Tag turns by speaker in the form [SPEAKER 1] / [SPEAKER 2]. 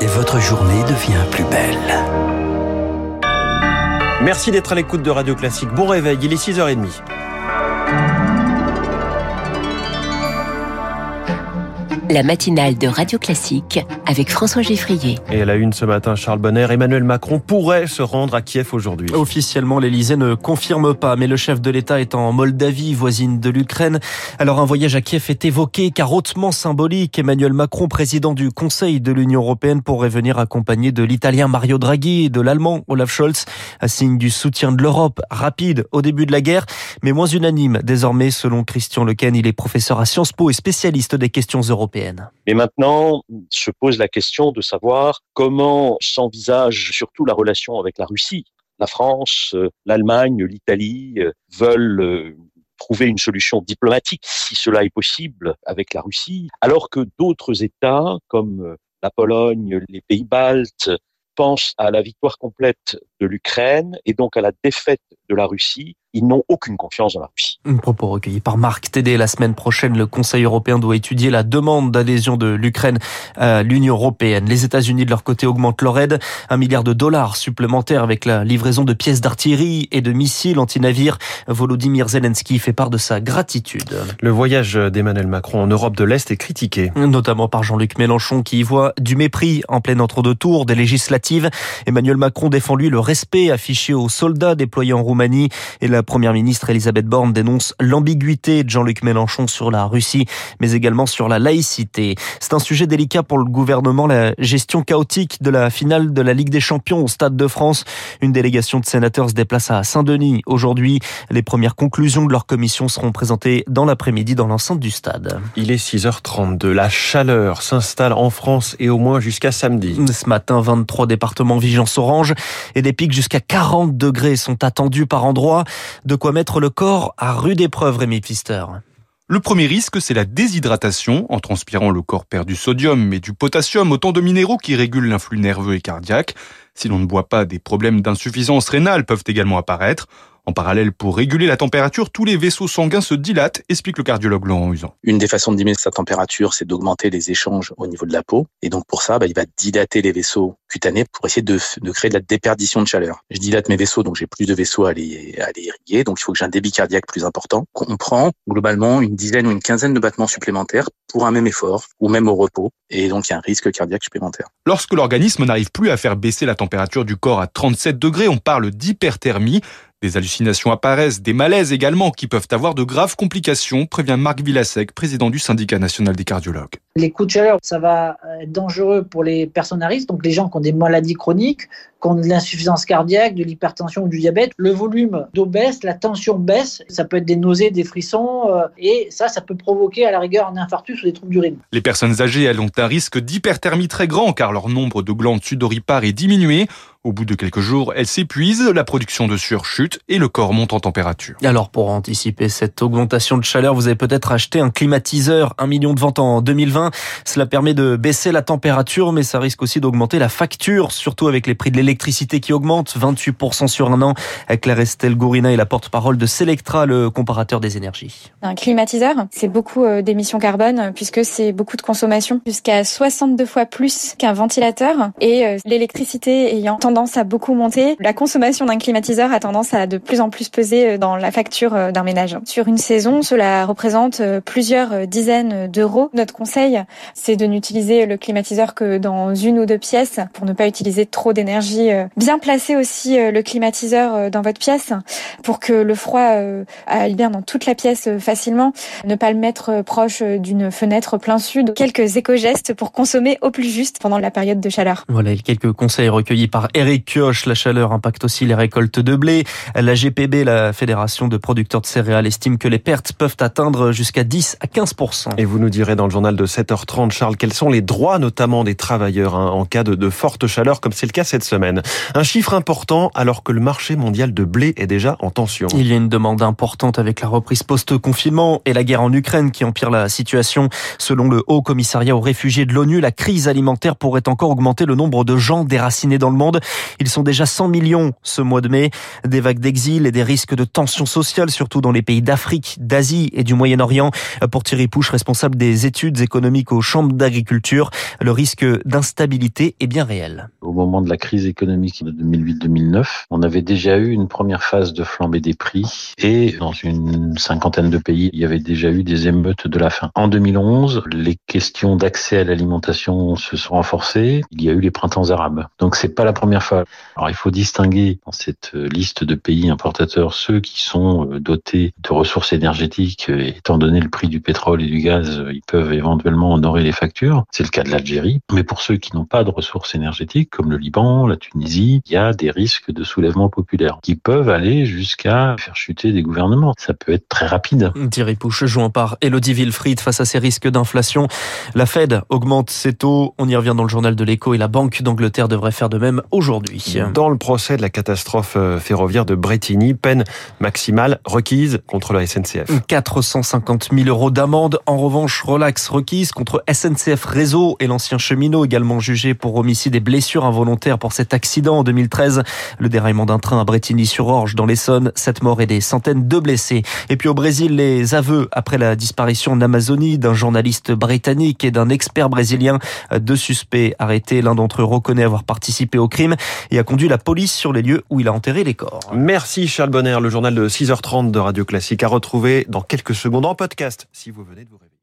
[SPEAKER 1] et votre journée devient plus belle.
[SPEAKER 2] Merci d'être à l'écoute de Radio Classique. Bon réveil, il est 6h30.
[SPEAKER 3] La matinale de Radio Classique avec François Geffrier.
[SPEAKER 2] Et à la une ce matin, Charles Bonner, Emmanuel Macron pourrait se rendre à Kiev aujourd'hui.
[SPEAKER 4] Officiellement, l'Elysée ne confirme pas, mais le chef de l'État est en Moldavie, voisine de l'Ukraine. Alors un voyage à Kiev est évoqué car hautement symbolique. Emmanuel Macron, président du Conseil de l'Union européenne, pourrait venir accompagné de l'Italien Mario Draghi et de l'Allemand Olaf Scholz, un signe du soutien de l'Europe rapide au début de la guerre, mais moins unanime désormais selon Christian Lequen. Il est professeur à Sciences Po et spécialiste des questions européennes.
[SPEAKER 5] Mais maintenant, se pose la question de savoir comment s'envisage surtout la relation avec la Russie. La France, euh, l'Allemagne, l'Italie euh, veulent euh, trouver une solution diplomatique, si cela est possible, avec la Russie, alors que d'autres États, comme la Pologne, les pays baltes, pensent à la victoire complète de l'Ukraine et donc à la défaite de la Russie ils n'ont aucune confiance dans la Russie.
[SPEAKER 4] Un propos recueilli par Marc Tédé. La semaine prochaine, le Conseil européen doit étudier la demande d'adhésion de l'Ukraine à l'Union européenne. Les États-Unis, de leur côté, augmentent leur aide. Un milliard de dollars supplémentaires avec la livraison de pièces d'artillerie et de missiles anti-navires. Volodymyr Zelensky fait part de sa gratitude.
[SPEAKER 2] Le voyage d'Emmanuel Macron en Europe de l'Est est critiqué.
[SPEAKER 4] Notamment par Jean-Luc Mélenchon qui y voit du mépris en plein entre-deux-tours des législatives. Emmanuel Macron défend lui le respect affiché aux soldats déployés en Roumanie et la première ministre Elisabeth Borne dénonce l'ambiguïté de Jean-Luc Mélenchon sur la Russie, mais également sur la laïcité. C'est un sujet délicat pour le gouvernement, la gestion chaotique de la finale de la Ligue des Champions au Stade de France. Une délégation de sénateurs se déplace à Saint-Denis aujourd'hui. Les premières conclusions de leur commission seront présentées dans l'après-midi dans l'enceinte du stade.
[SPEAKER 2] Il est 6h32. La chaleur s'installe en France et au moins jusqu'à samedi.
[SPEAKER 4] Ce matin, 23 départements vigilance orange et des jusqu'à 40 degrés sont attendus par endroit. De quoi mettre le corps à rude épreuve, Rémi Pfister.
[SPEAKER 6] Le premier risque, c'est la déshydratation. En transpirant, le corps perd du sodium mais du potassium, autant de minéraux qui régulent l'influx nerveux et cardiaque. Si l'on ne boit pas, des problèmes d'insuffisance rénale peuvent également apparaître. En parallèle, pour réguler la température, tous les vaisseaux sanguins se dilatent, explique le cardiologue Laurent Usan.
[SPEAKER 7] Une des façons de diminuer sa température, c'est d'augmenter les échanges au niveau de la peau. Et donc pour ça, bah, il va dilater les vaisseaux cutanés pour essayer de, de, créer de la déperdition de chaleur. Je dilate mes vaisseaux, donc j'ai plus de vaisseaux à les, à les irriguer. Donc il faut que j'ai un débit cardiaque plus important. On prend globalement une dizaine ou une quinzaine de battements supplémentaires pour un même effort ou même au repos. Et donc il y a un risque cardiaque supplémentaire.
[SPEAKER 6] Lorsque l'organisme n'arrive plus à faire baisser la température du corps à 37 degrés, on parle d'hyperthermie. Des hallucinations apparaissent, des malaises également qui peuvent avoir de graves complications, prévient Marc Villasec, président du syndicat national des cardiologues.
[SPEAKER 8] Les coups de chaleur, ça va être dangereux pour les personnes à risque, donc les gens qui ont des maladies chroniques, qui ont de l'insuffisance cardiaque, de l'hypertension ou du diabète. Le volume d'eau baisse, la tension baisse, ça peut être des nausées, des frissons, euh, et ça, ça peut provoquer à la rigueur un infarctus ou des troubles d'urine.
[SPEAKER 6] Les personnes âgées, elles ont un risque d'hyperthermie très grand car leur nombre de glandes sudoripares est diminué. Au bout de quelques jours, elles s'épuisent, la production de sueur chute et le corps monte en température.
[SPEAKER 4] Alors pour anticiper cette augmentation de chaleur, vous avez peut-être acheté un climatiseur, un million de ventes en 2020. Cela permet de baisser la température, mais ça risque aussi d'augmenter la facture, surtout avec les prix de l'électricité qui augmentent, 28% sur un an. Claire Estelle Gourina est la porte-parole de Selectra, le comparateur des énergies.
[SPEAKER 9] Un climatiseur, c'est beaucoup euh, d'émissions carbone puisque c'est beaucoup de consommation, jusqu'à 62 fois plus qu'un ventilateur. Et euh, l'électricité ayant tendance à beaucoup monter. La consommation d'un climatiseur a tendance à de plus en plus peser euh, dans la facture euh, d'un ménage. Sur une saison, cela représente euh, plusieurs dizaines d'euros. Notre conseil, c'est de n'utiliser le climatiseur que dans une ou deux pièces pour ne pas utiliser trop d'énergie. Bien placer aussi le climatiseur dans votre pièce pour que le froid aille bien dans toute la pièce facilement. Ne pas le mettre proche d'une fenêtre plein sud. Quelques éco-gestes pour consommer au plus juste pendant la période de chaleur.
[SPEAKER 4] Voilà quelques conseils recueillis par Eric Kioch. La chaleur impacte aussi les récoltes de blé. La GPB, la Fédération de producteurs de céréales, estime que les pertes peuvent atteindre jusqu'à 10 à 15
[SPEAKER 2] Et vous nous direz dans le journal de 7h30, Charles, quels sont les droits notamment des travailleurs hein, en cas de, de forte chaleur, comme c'est le cas cette semaine semaine. Un chiffre important alors que le marché mondial de blé est déjà en tension.
[SPEAKER 4] Il y a une demande importante avec la reprise post-confinement et la guerre en Ukraine qui empire la situation. Selon le Haut Commissariat aux réfugiés de l'ONU, la crise alimentaire pourrait encore augmenter le nombre de gens déracinés dans le monde. Ils sont déjà 100 millions ce mois de mai. Des vagues d'exil et des risques de tensions sociales, surtout dans les pays d'Afrique, d'Asie et du Moyen-Orient. Pour Thierry Pouche, responsable des études économiques aux chambres d'agriculture, le risque d'instabilité est bien réel.
[SPEAKER 10] Au moment de la crise économique de 2008-2009, on avait déjà eu une première phase de flambée des prix et dans une cinquantaine de pays, il y avait déjà eu des émeutes de la faim. En 2011, les questions d'accès à l'alimentation se sont renforcées. Il y a eu les printemps arabes. Donc c'est pas la première fois. Alors il faut distinguer dans cette liste de pays importateurs ceux qui sont euh, dotés de ressources énergétiques, euh, étant donné le prix du pétrole et du gaz, euh, ils peuvent éventuellement honorer les factures. C'est le cas de l'Algérie. Mais pour ceux qui n'ont pas de ressources énergétiques, comme le Liban, la Tunisie, il y a des risques de soulèvement populaire qui peuvent aller jusqu'à faire chuter des gouvernements. Ça peut être très rapide.
[SPEAKER 4] Thierry Pouche, jouant par Elodie Wilfried face à ces risques d'inflation. La Fed augmente ses taux. On y revient dans le journal de l'écho et la Banque d'Angleterre devrait faire de même aujourd'hui.
[SPEAKER 2] Dans le procès de la catastrophe ferroviaire de Bretigny, peine maximale requise contre la SNCF.
[SPEAKER 4] 450 000 euros d'amende. En revanche, relax requise contre SNCF Réseau et l'ancien cheminot également jugé pour homicide et blessures involontaires pour cet accident en 2013. Le déraillement d'un train à Bretigny-sur-Orge dans l'Essonne. Sept morts et des centaines de blessés. Et puis au Brésil, les aveux après la disparition en Amazonie d'un journaliste britannique et d'un expert brésilien. Deux suspects arrêtés. L'un d'entre eux reconnaît avoir participé au crime et a conduit la police sur les lieux où il a enterré les corps.
[SPEAKER 2] Merci Charles Bonner, le journal de 6h30 de Radio Classique à retrouver dans quelques secondes en podcast si vous venez de vous réveiller.